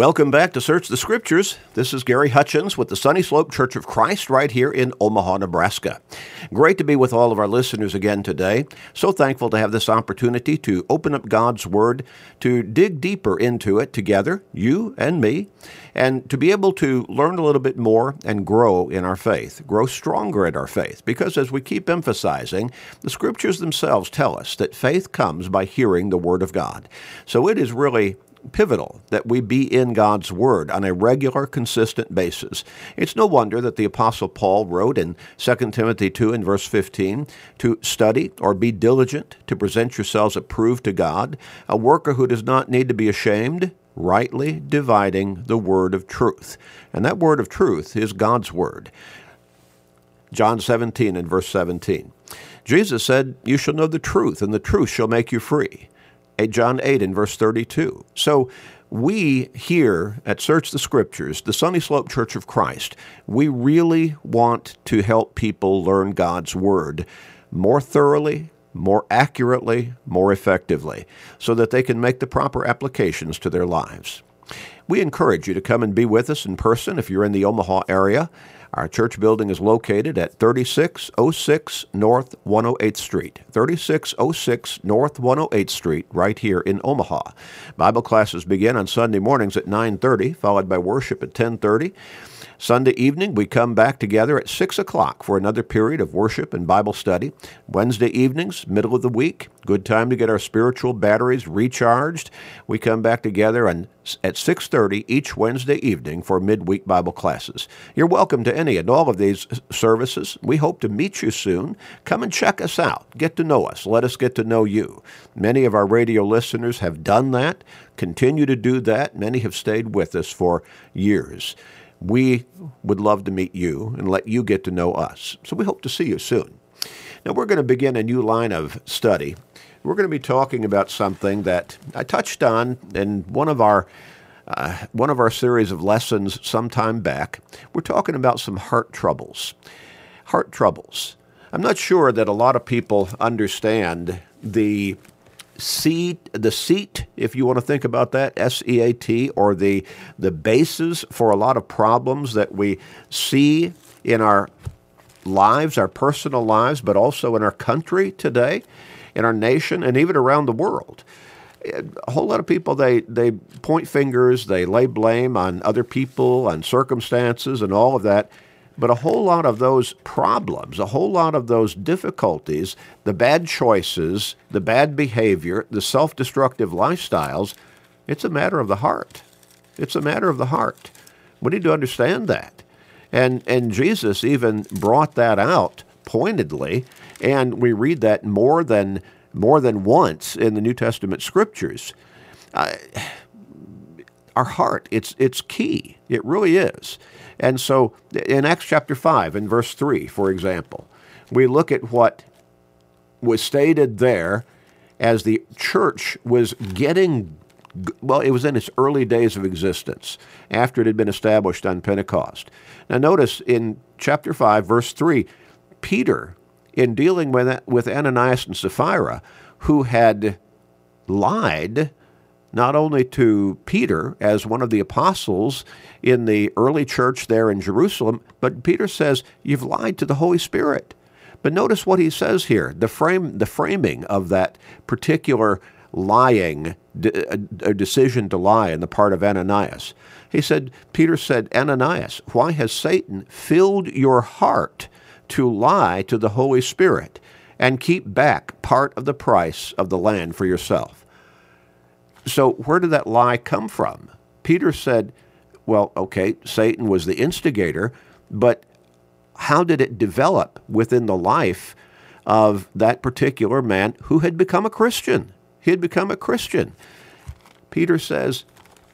Welcome back to Search the Scriptures. This is Gary Hutchins with the Sunny Slope Church of Christ right here in Omaha, Nebraska. Great to be with all of our listeners again today. So thankful to have this opportunity to open up God's Word, to dig deeper into it together, you and me, and to be able to learn a little bit more and grow in our faith, grow stronger in our faith. Because as we keep emphasizing, the Scriptures themselves tell us that faith comes by hearing the Word of God. So it is really pivotal that we be in God's Word on a regular, consistent basis. It's no wonder that the Apostle Paul wrote in 2 Timothy 2 and verse 15 to study or be diligent to present yourselves approved to God, a worker who does not need to be ashamed, rightly dividing the word of truth. And that word of truth is God's Word. John 17 and verse 17. Jesus said, You shall know the truth, and the truth shall make you free. John 8 and verse 32. So we here at Search the Scriptures, the Sunny Slope Church of Christ, we really want to help people learn God's Word more thoroughly, more accurately, more effectively, so that they can make the proper applications to their lives. We encourage you to come and be with us in person if you're in the Omaha area. Our church building is located at 3606 North 108th Street. 3606 North 108th Street, right here in Omaha. Bible classes begin on Sunday mornings at 9:30, followed by worship at 10:30. Sunday evening, we come back together at 6 o'clock for another period of worship and Bible study. Wednesday evenings, middle of the week, good time to get our spiritual batteries recharged. We come back together and at 6:30 each Wednesday evening for midweek Bible classes. You're welcome to any and all of these services. We hope to meet you soon. Come and check us out. Get to know us. Let us get to know you. Many of our radio listeners have done that, continue to do that. Many have stayed with us for years. We would love to meet you and let you get to know us. So we hope to see you soon. Now, we're going to begin a new line of study. We're going to be talking about something that I touched on in one of our uh, one of our series of lessons some time back. We're talking about some heart troubles. Heart troubles. I'm not sure that a lot of people understand the seat, the seat, if you want to think about that, S E A T, or the the basis for a lot of problems that we see in our lives, our personal lives, but also in our country today, in our nation, and even around the world. A whole lot of people they they point fingers, they lay blame on other people, on circumstances, and all of that. But a whole lot of those problems, a whole lot of those difficulties, the bad choices, the bad behavior, the self destructive lifestyles, it's a matter of the heart. It's a matter of the heart. We need to understand that. And, and Jesus even brought that out pointedly, and we read that more than, more than once in the New Testament scriptures. Uh, our heart, it's, it's key. It really is. And so in Acts chapter 5, in verse 3, for example, we look at what was stated there as the church was getting, well, it was in its early days of existence after it had been established on Pentecost. Now, notice in chapter 5, verse 3, Peter, in dealing with, with Ananias and Sapphira, who had lied not only to Peter as one of the apostles in the early church there in Jerusalem, but Peter says, You've lied to the Holy Spirit. But notice what he says here the, frame, the framing of that particular lying, a decision to lie on the part of Ananias. He said, Peter said, Ananias, why has Satan filled your heart to lie to the Holy Spirit and keep back part of the price of the land for yourself? So, where did that lie come from? Peter said, well, okay, Satan was the instigator, but how did it develop within the life of that particular man who had become a Christian? He had become a Christian. Peter says,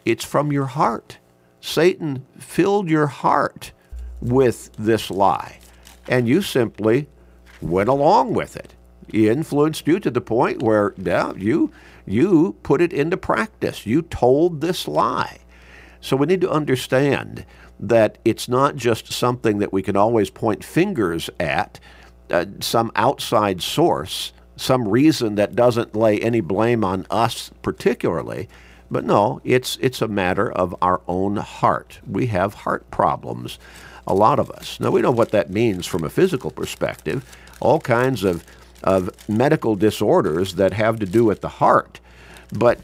it's from your heart. Satan filled your heart with this lie, and you simply went along with it. He influenced you to the point where, yeah, you you put it into practice. You told this lie. So we need to understand that it's not just something that we can always point fingers at, uh, some outside source, some reason that doesn't lay any blame on us particularly, But no, it's it's a matter of our own heart. We have heart problems, a lot of us. Now we know what that means from a physical perspective. All kinds of of medical disorders that have to do with the heart. But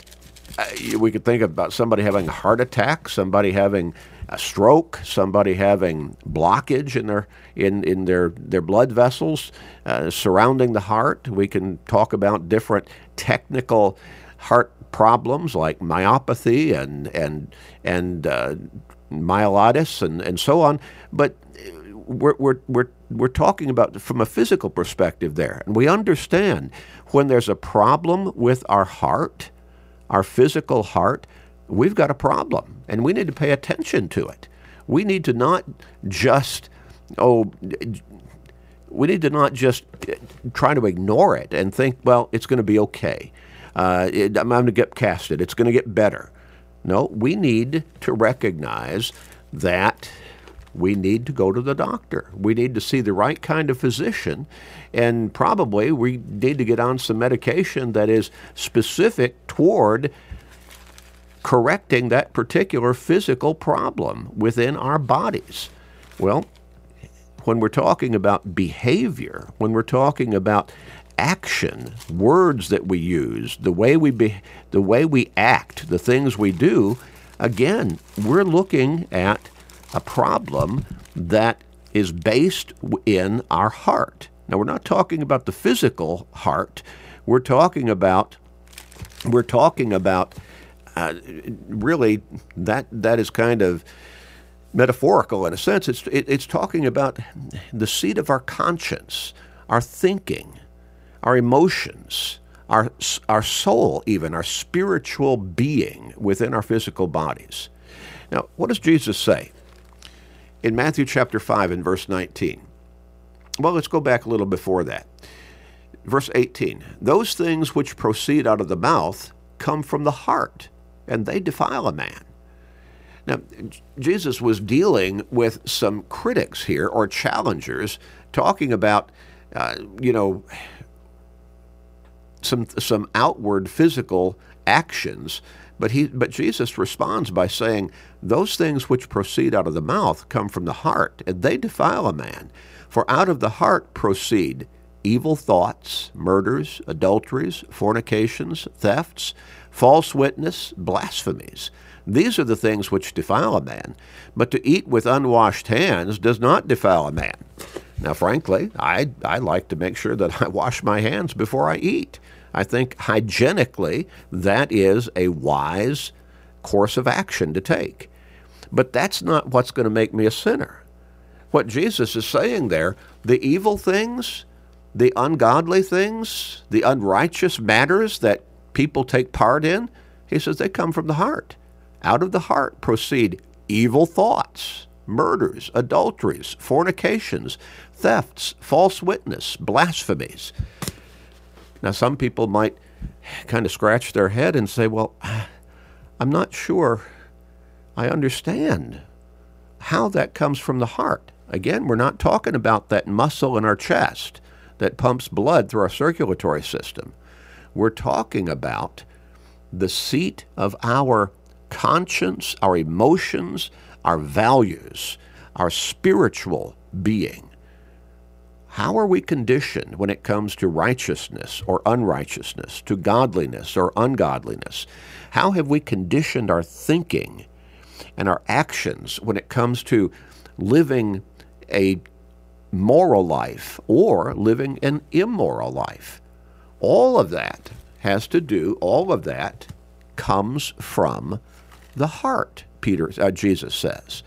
uh, we could think about somebody having a heart attack, somebody having a stroke, somebody having blockage in their in, in their their blood vessels uh, surrounding the heart. We can talk about different technical heart problems like myopathy and and and uh, myelitis and, and so on. But we're, we're, we're, we're talking about from a physical perspective there. And we understand when there's a problem with our heart, our physical heart, we've got a problem and we need to pay attention to it. We need to not just, oh, we need to not just try to ignore it and think, well, it's going to be okay. Uh, it, I'm going to get casted. It's going to get better. No, we need to recognize that we need to go to the doctor. We need to see the right kind of physician, and probably we need to get on some medication that is specific toward correcting that particular physical problem within our bodies. Well, when we're talking about behavior, when we're talking about action, words that we use, the way we be, the way we act, the things we do, again, we're looking at a problem that is based in our heart. Now we're not talking about the physical heart. We're talking about we're talking about uh, really that that is kind of metaphorical in a sense. It's it, it's talking about the seat of our conscience, our thinking, our emotions, our our soul, even our spiritual being within our physical bodies. Now, what does Jesus say? in Matthew chapter 5 and verse 19. Well, let's go back a little before that. Verse 18 Those things which proceed out of the mouth come from the heart, and they defile a man. Now, Jesus was dealing with some critics here or challengers talking about, uh, you know, some, some outward physical actions but, he, but Jesus responds by saying, Those things which proceed out of the mouth come from the heart, and they defile a man. For out of the heart proceed evil thoughts, murders, adulteries, fornications, thefts, false witness, blasphemies. These are the things which defile a man. But to eat with unwashed hands does not defile a man. Now, frankly, I, I like to make sure that I wash my hands before I eat. I think hygienically, that is a wise course of action to take. But that's not what's going to make me a sinner. What Jesus is saying there, the evil things, the ungodly things, the unrighteous matters that people take part in, he says they come from the heart. Out of the heart proceed evil thoughts, murders, adulteries, fornications, thefts, false witness, blasphemies. Now, some people might kind of scratch their head and say, well, I'm not sure I understand how that comes from the heart. Again, we're not talking about that muscle in our chest that pumps blood through our circulatory system. We're talking about the seat of our conscience, our emotions, our values, our spiritual being. How are we conditioned when it comes to righteousness or unrighteousness, to godliness or ungodliness? How have we conditioned our thinking and our actions when it comes to living a moral life or living an immoral life? All of that has to do, all of that comes from the heart, Peter, uh, Jesus says.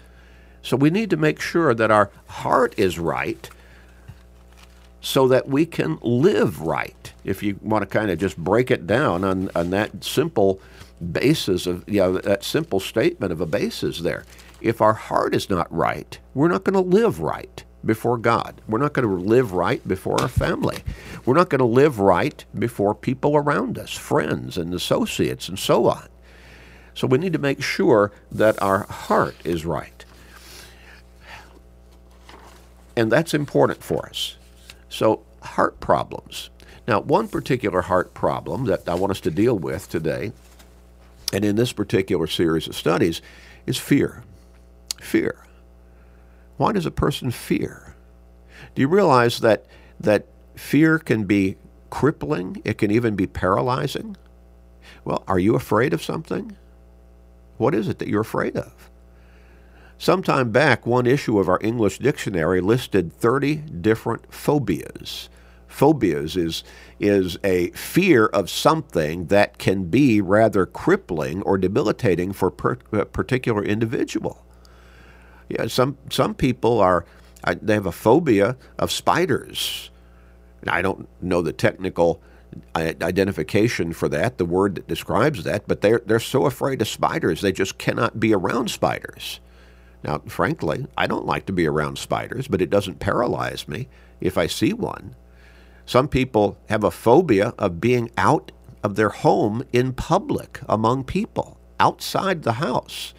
So we need to make sure that our heart is right so that we can live right. If you want to kind of just break it down on, on that simple basis of, you know, that simple statement of a basis there. If our heart is not right, we're not going to live right before God. We're not going to live right before our family. We're not going to live right before people around us, friends and associates and so on. So we need to make sure that our heart is right. And that's important for us. So, heart problems. Now, one particular heart problem that I want us to deal with today and in this particular series of studies, is fear. Fear. Why does a person fear? Do you realize that that fear can be crippling? It can even be paralyzing. Well, are you afraid of something? What is it that you're afraid of? Sometime back, one issue of our English dictionary listed 30 different phobias. Phobias is, is a fear of something that can be rather crippling or debilitating for per, a particular individual. Yeah, some, some people are, uh, they have a phobia of spiders. I don't know the technical uh, identification for that, the word that describes that, but they're, they're so afraid of spiders, they just cannot be around spiders. Now, frankly, I don't like to be around spiders, but it doesn't paralyze me if I see one. Some people have a phobia of being out of their home in public among people, outside the house.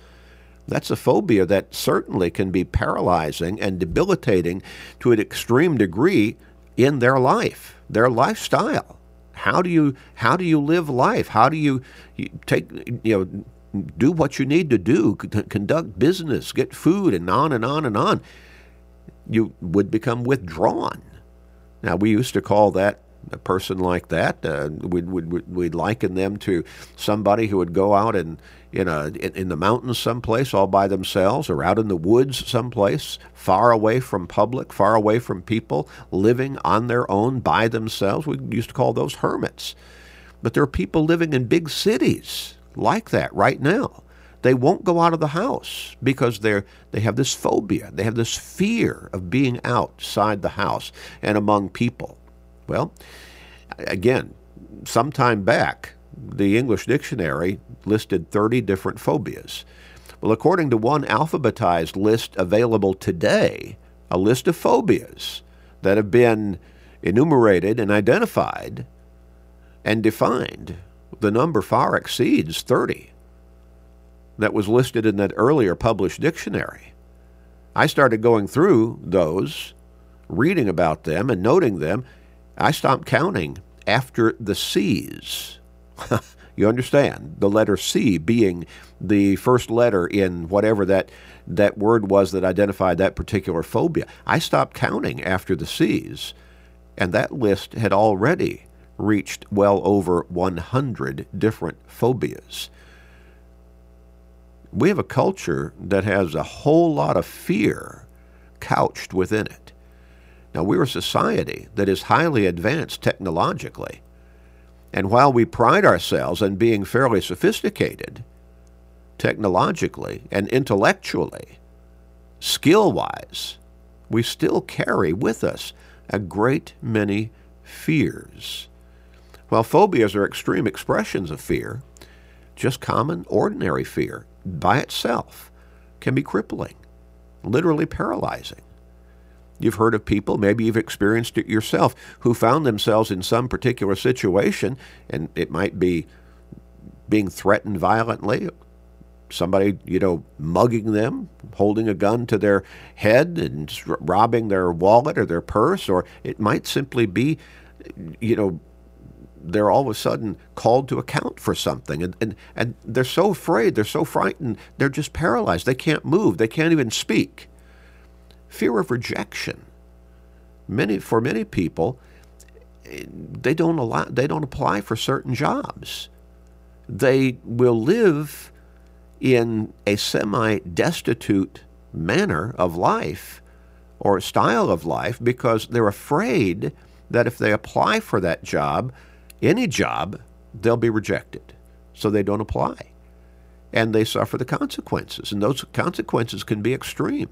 That's a phobia that certainly can be paralyzing and debilitating to an extreme degree in their life, their lifestyle. How do you how do you live life? How do you, you take you know do what you need to do, conduct business, get food, and on and on and on? You would become withdrawn. Now we used to call that a person like that, uh, we'd, we'd, we'd liken them to somebody who would go out and in a in, in, the mountains someplace all by themselves, or out in the woods someplace, far away from public, far away from people, living on their own by themselves. We used to call those hermits. But there are people living in big cities like that right now. They won't go out of the house because they're they have this phobia. They have this fear of being outside the house and among people. Well, again, some time back, the English dictionary listed 30 different phobias. Well, according to one alphabetized list available today, a list of phobias that have been enumerated and identified and defined, the number far exceeds 30 that was listed in that earlier published dictionary. I started going through those, reading about them and noting them, I stopped counting after the C's. you understand? The letter C being the first letter in whatever that, that word was that identified that particular phobia. I stopped counting after the C's, and that list had already reached well over 100 different phobias. We have a culture that has a whole lot of fear couched within it. Now, we're a society that is highly advanced technologically. And while we pride ourselves on being fairly sophisticated technologically and intellectually, skill wise, we still carry with us a great many fears. While phobias are extreme expressions of fear, just common, ordinary fear by itself can be crippling, literally paralyzing. You've heard of people, maybe you've experienced it yourself, who found themselves in some particular situation, and it might be being threatened violently, somebody, you know, mugging them, holding a gun to their head and robbing their wallet or their purse, or it might simply be, you know, they're all of a sudden called to account for something and, and, and they're so afraid, they're so frightened, they're just paralyzed. They can't move, they can't even speak fear of rejection. Many for many people, they don't allow they don't apply for certain jobs. They will live in a semi-destitute manner of life or style of life because they're afraid that if they apply for that job, any job, they'll be rejected. So they don't apply. And they suffer the consequences. And those consequences can be extreme.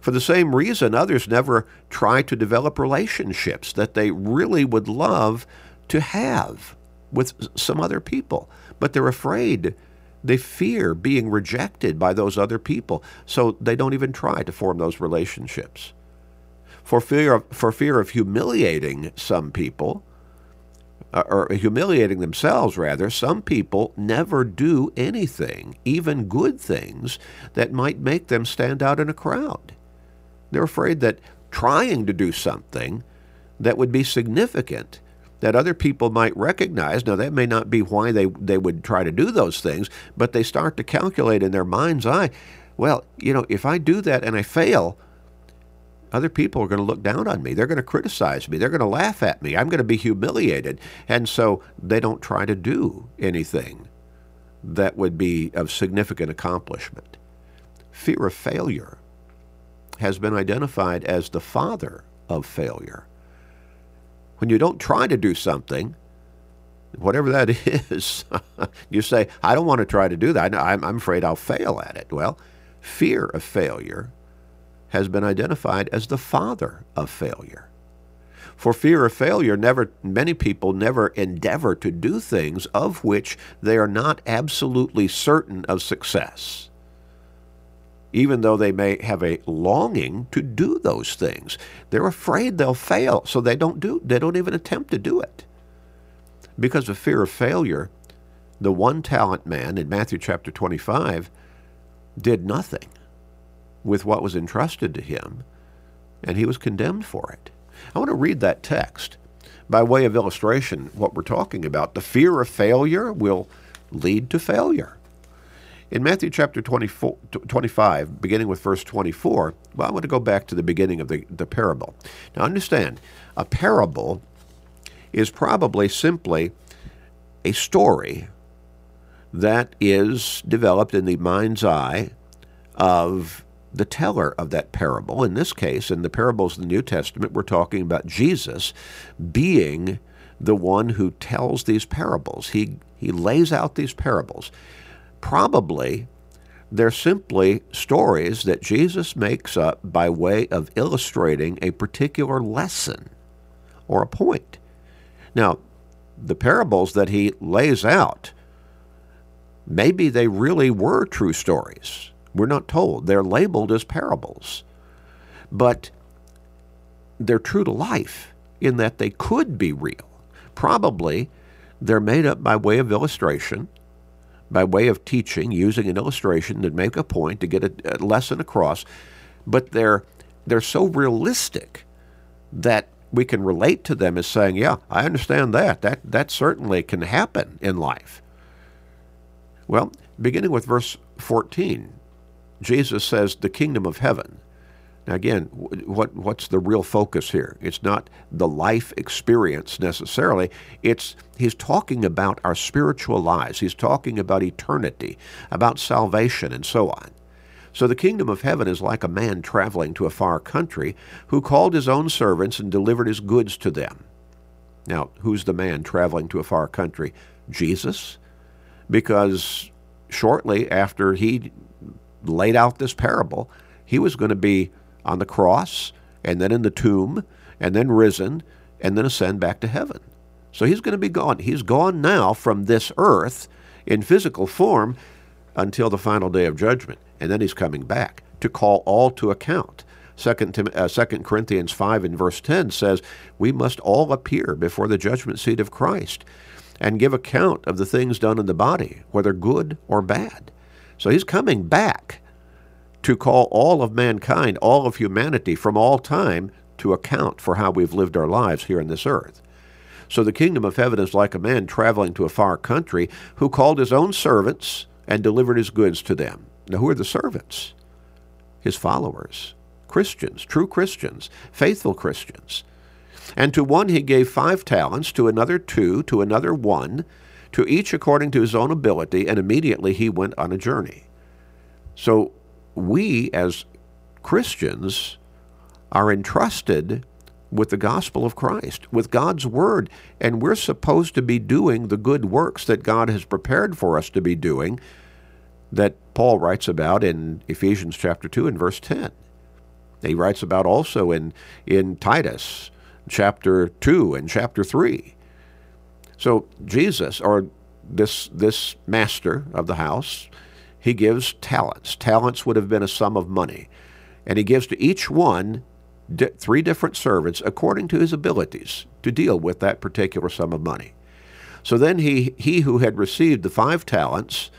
For the same reason, others never try to develop relationships that they really would love to have with some other people, but they're afraid. They fear being rejected by those other people, so they don't even try to form those relationships. For fear of, for fear of humiliating some people, Uh, or humiliating themselves, rather, some people never do anything, even good things, that might make them stand out in a crowd. They're afraid that trying to do something that would be significant that other people might recognize. Now, that may not be why they, they would try to do those things, but they start to calculate in their mind's eye well, you know, if I do that and I fail, other people are going to look down on me. They're going to criticize me. They're going to laugh at me. I'm going to be humiliated. And so they don't try to do anything that would be of significant accomplishment. Fear of failure has been identified as the father of failure. When you don't try to do something, whatever that is, you say, I don't want to try to do that. I'm, afraid I'll fail at it. Well, fear of failure has been identified as the father of failure. For fear of failure, never many people never endeavor to do things of which they are not absolutely certain of success. Even though they may have a longing to do those things, they're afraid they'll fail, so they don't do they don't even attempt to do it. Because of fear of failure, the one talent man in Matthew chapter 25 did nothing with what was entrusted to him, and he was condemned for it. I want to read that text by way of illustration what we're talking about. The fear of failure will lead to failure. In Matthew chapter 24, 25, beginning with verse 24, well, I want to go back to the beginning of the, the parable. Now, understand, a parable is probably simply a story that is developed in the mind's eye of the teller of that parable. In this case, in the parables of the New Testament, we're talking about Jesus being the one who tells these parables. He, he lays out these parables. Probably they're simply stories that Jesus makes up by way of illustrating a particular lesson or a point. Now, the parables that he lays out, maybe they really were true stories. We're not told. They're labeled as parables. But they're true to life in that they could be real. Probably they're made up by way of illustration, by way of teaching, using an illustration to make a point, to get a, a lesson across, but they're, they're so realistic that we can relate to them as saying, yeah, I understand that. That, that certainly can happen in life. Well, beginning with verse 14, Jesus says the kingdom of heaven. Now, again, what, what's the real focus here? It's not the life experience necessarily. It's he's talking about our spiritual lives. He's talking about eternity, about salvation, and so on. So the kingdom of heaven is like a man traveling to a far country who called his own servants and delivered his goods to them. Now, who's the man traveling to a far country? Jesus? Because shortly after he laid out this parable, he was going to be on the cross and then in the tomb and then risen and then ascend back to heaven. So he's going to be gone. He's gone now from this earth in physical form until the final day of judgment. And then he's coming back to call all to account. Second, uh, Second Corinthians 5 and verse 10 says, We must all appear before the judgment seat of Christ and give account of the things done in the body, whether good or bad. So he's coming back to call all of mankind, all of humanity from all time to account for how we've lived our lives here on this earth. So the kingdom of heaven is like a man traveling to a far country who called his own servants and delivered his goods to them. Now, who are the servants? His followers, Christians, true Christians, faithful Christians. And to one he gave five talents, to another two, to another one, to each according to his own ability, and immediately he went on a journey. So we, as Christians, are entrusted with the gospel of Christ, with God's word, and we're supposed to be doing the good works that God has prepared for us to be doing that Paul writes about in Ephesians chapter 2 and verse 10. He writes about also in, in Titus chapter 2 and chapter 3. So Jesus, or this this master of the house, he gives talents. Talents would have been a sum of money, and he gives to each one di- three different servants according to his abilities to deal with that particular sum of money. So then he he who had received the five talents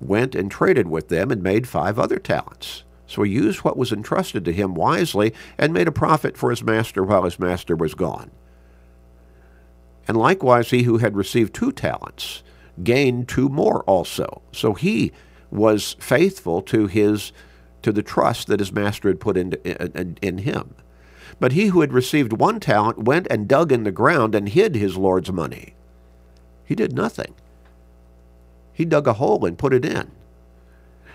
went and traded with them and made five other talents. So he used what was entrusted to him wisely and made a profit for his master while his master was gone. And likewise, he who had received two talents gained two more also. So he was faithful to his to the trust that his master had put into, in, in him. But he who had received one talent went and dug in the ground and hid his Lord's money. He did nothing. He dug a hole and put it in.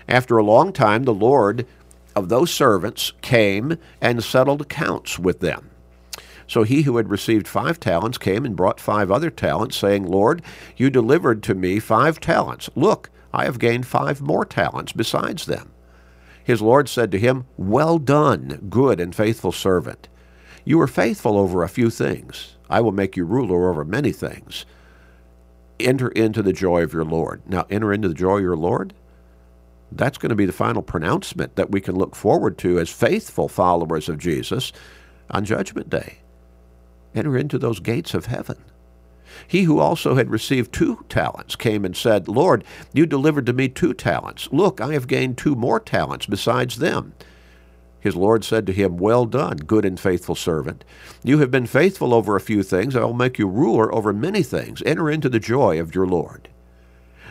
After a long time, the Lord of those servants came and settled accounts with them. So he who had received five talents came and brought five other talents, saying, Lord, you delivered to me five talents. Look, I have gained five more talents besides them. His Lord said to him, Well done, good and faithful servant. You were faithful over a few things. I will make you ruler over many things. Enter into the joy of your Lord. Now, enter into the joy of your Lord? That's going to be the final pronouncement that we can look forward to as faithful followers of Jesus on Judgment Day. Enter into those gates of heaven. He who also had received two talents came and said, Lord, you delivered to me two talents. Look, I have gained two more talents besides them. His Lord said to him, Well done, good and faithful servant. You have been faithful over a few things. I will make you ruler over many things. Enter into the joy of your Lord.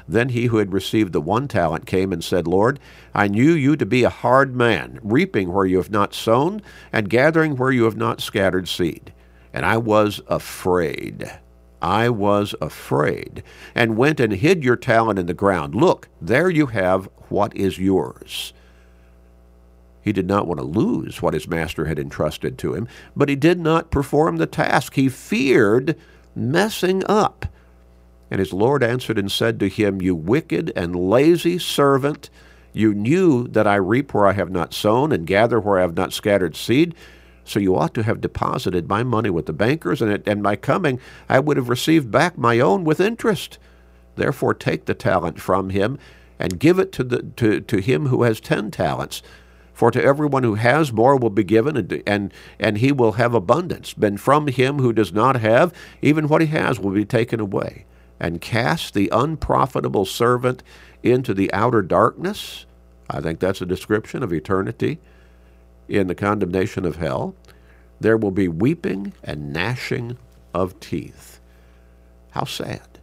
Then he who had received the one talent came and said, Lord, I knew you to be a hard man, reaping where you have not sown, and gathering where you have not scattered seed. And I was afraid. I was afraid, and went and hid your talent in the ground. Look, there you have what is yours. He did not want to lose what his master had entrusted to him, but he did not perform the task. He feared messing up. And his Lord answered and said to him, You wicked and lazy servant, you knew that I reap where I have not sown and gather where I have not scattered seed. So you ought to have deposited my money with the bankers, and, it, and my coming I would have received back my own with interest. Therefore take the talent from him and give it to, the, to, to him who has ten talents. For to everyone who has more will be given, and, and, and he will have abundance. But from him who does not have, even what he has will be taken away. And cast the unprofitable servant into the outer darkness. I think that's a description of eternity in the condemnation of hell. There will be weeping and gnashing of teeth. How sad.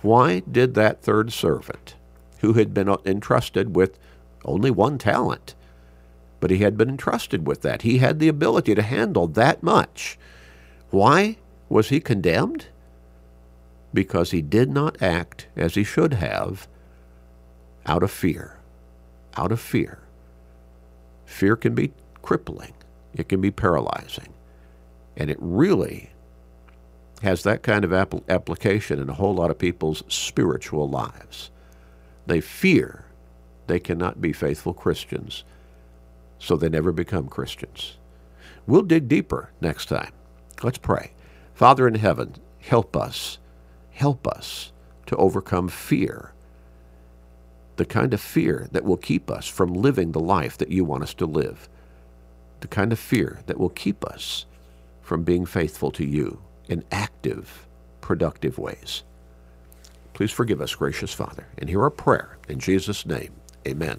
Why did that third servant, who had been entrusted with only one talent, but he had been entrusted with that, he had the ability to handle that much, why was he condemned? Because he did not act as he should have out of fear. Out of fear. Fear can be crippling, it can be paralyzing. And it really has that kind of application in a whole lot of people's spiritual lives. They fear they cannot be faithful Christians, so they never become Christians. We'll dig deeper next time. Let's pray. Father in heaven, help us. Help us to overcome fear. The kind of fear that will keep us from living the life that you want us to live the kind of fear that will keep us from being faithful to you in active, productive ways. Please forgive us, gracious Father, and hear our prayer in Jesus' name. Amen.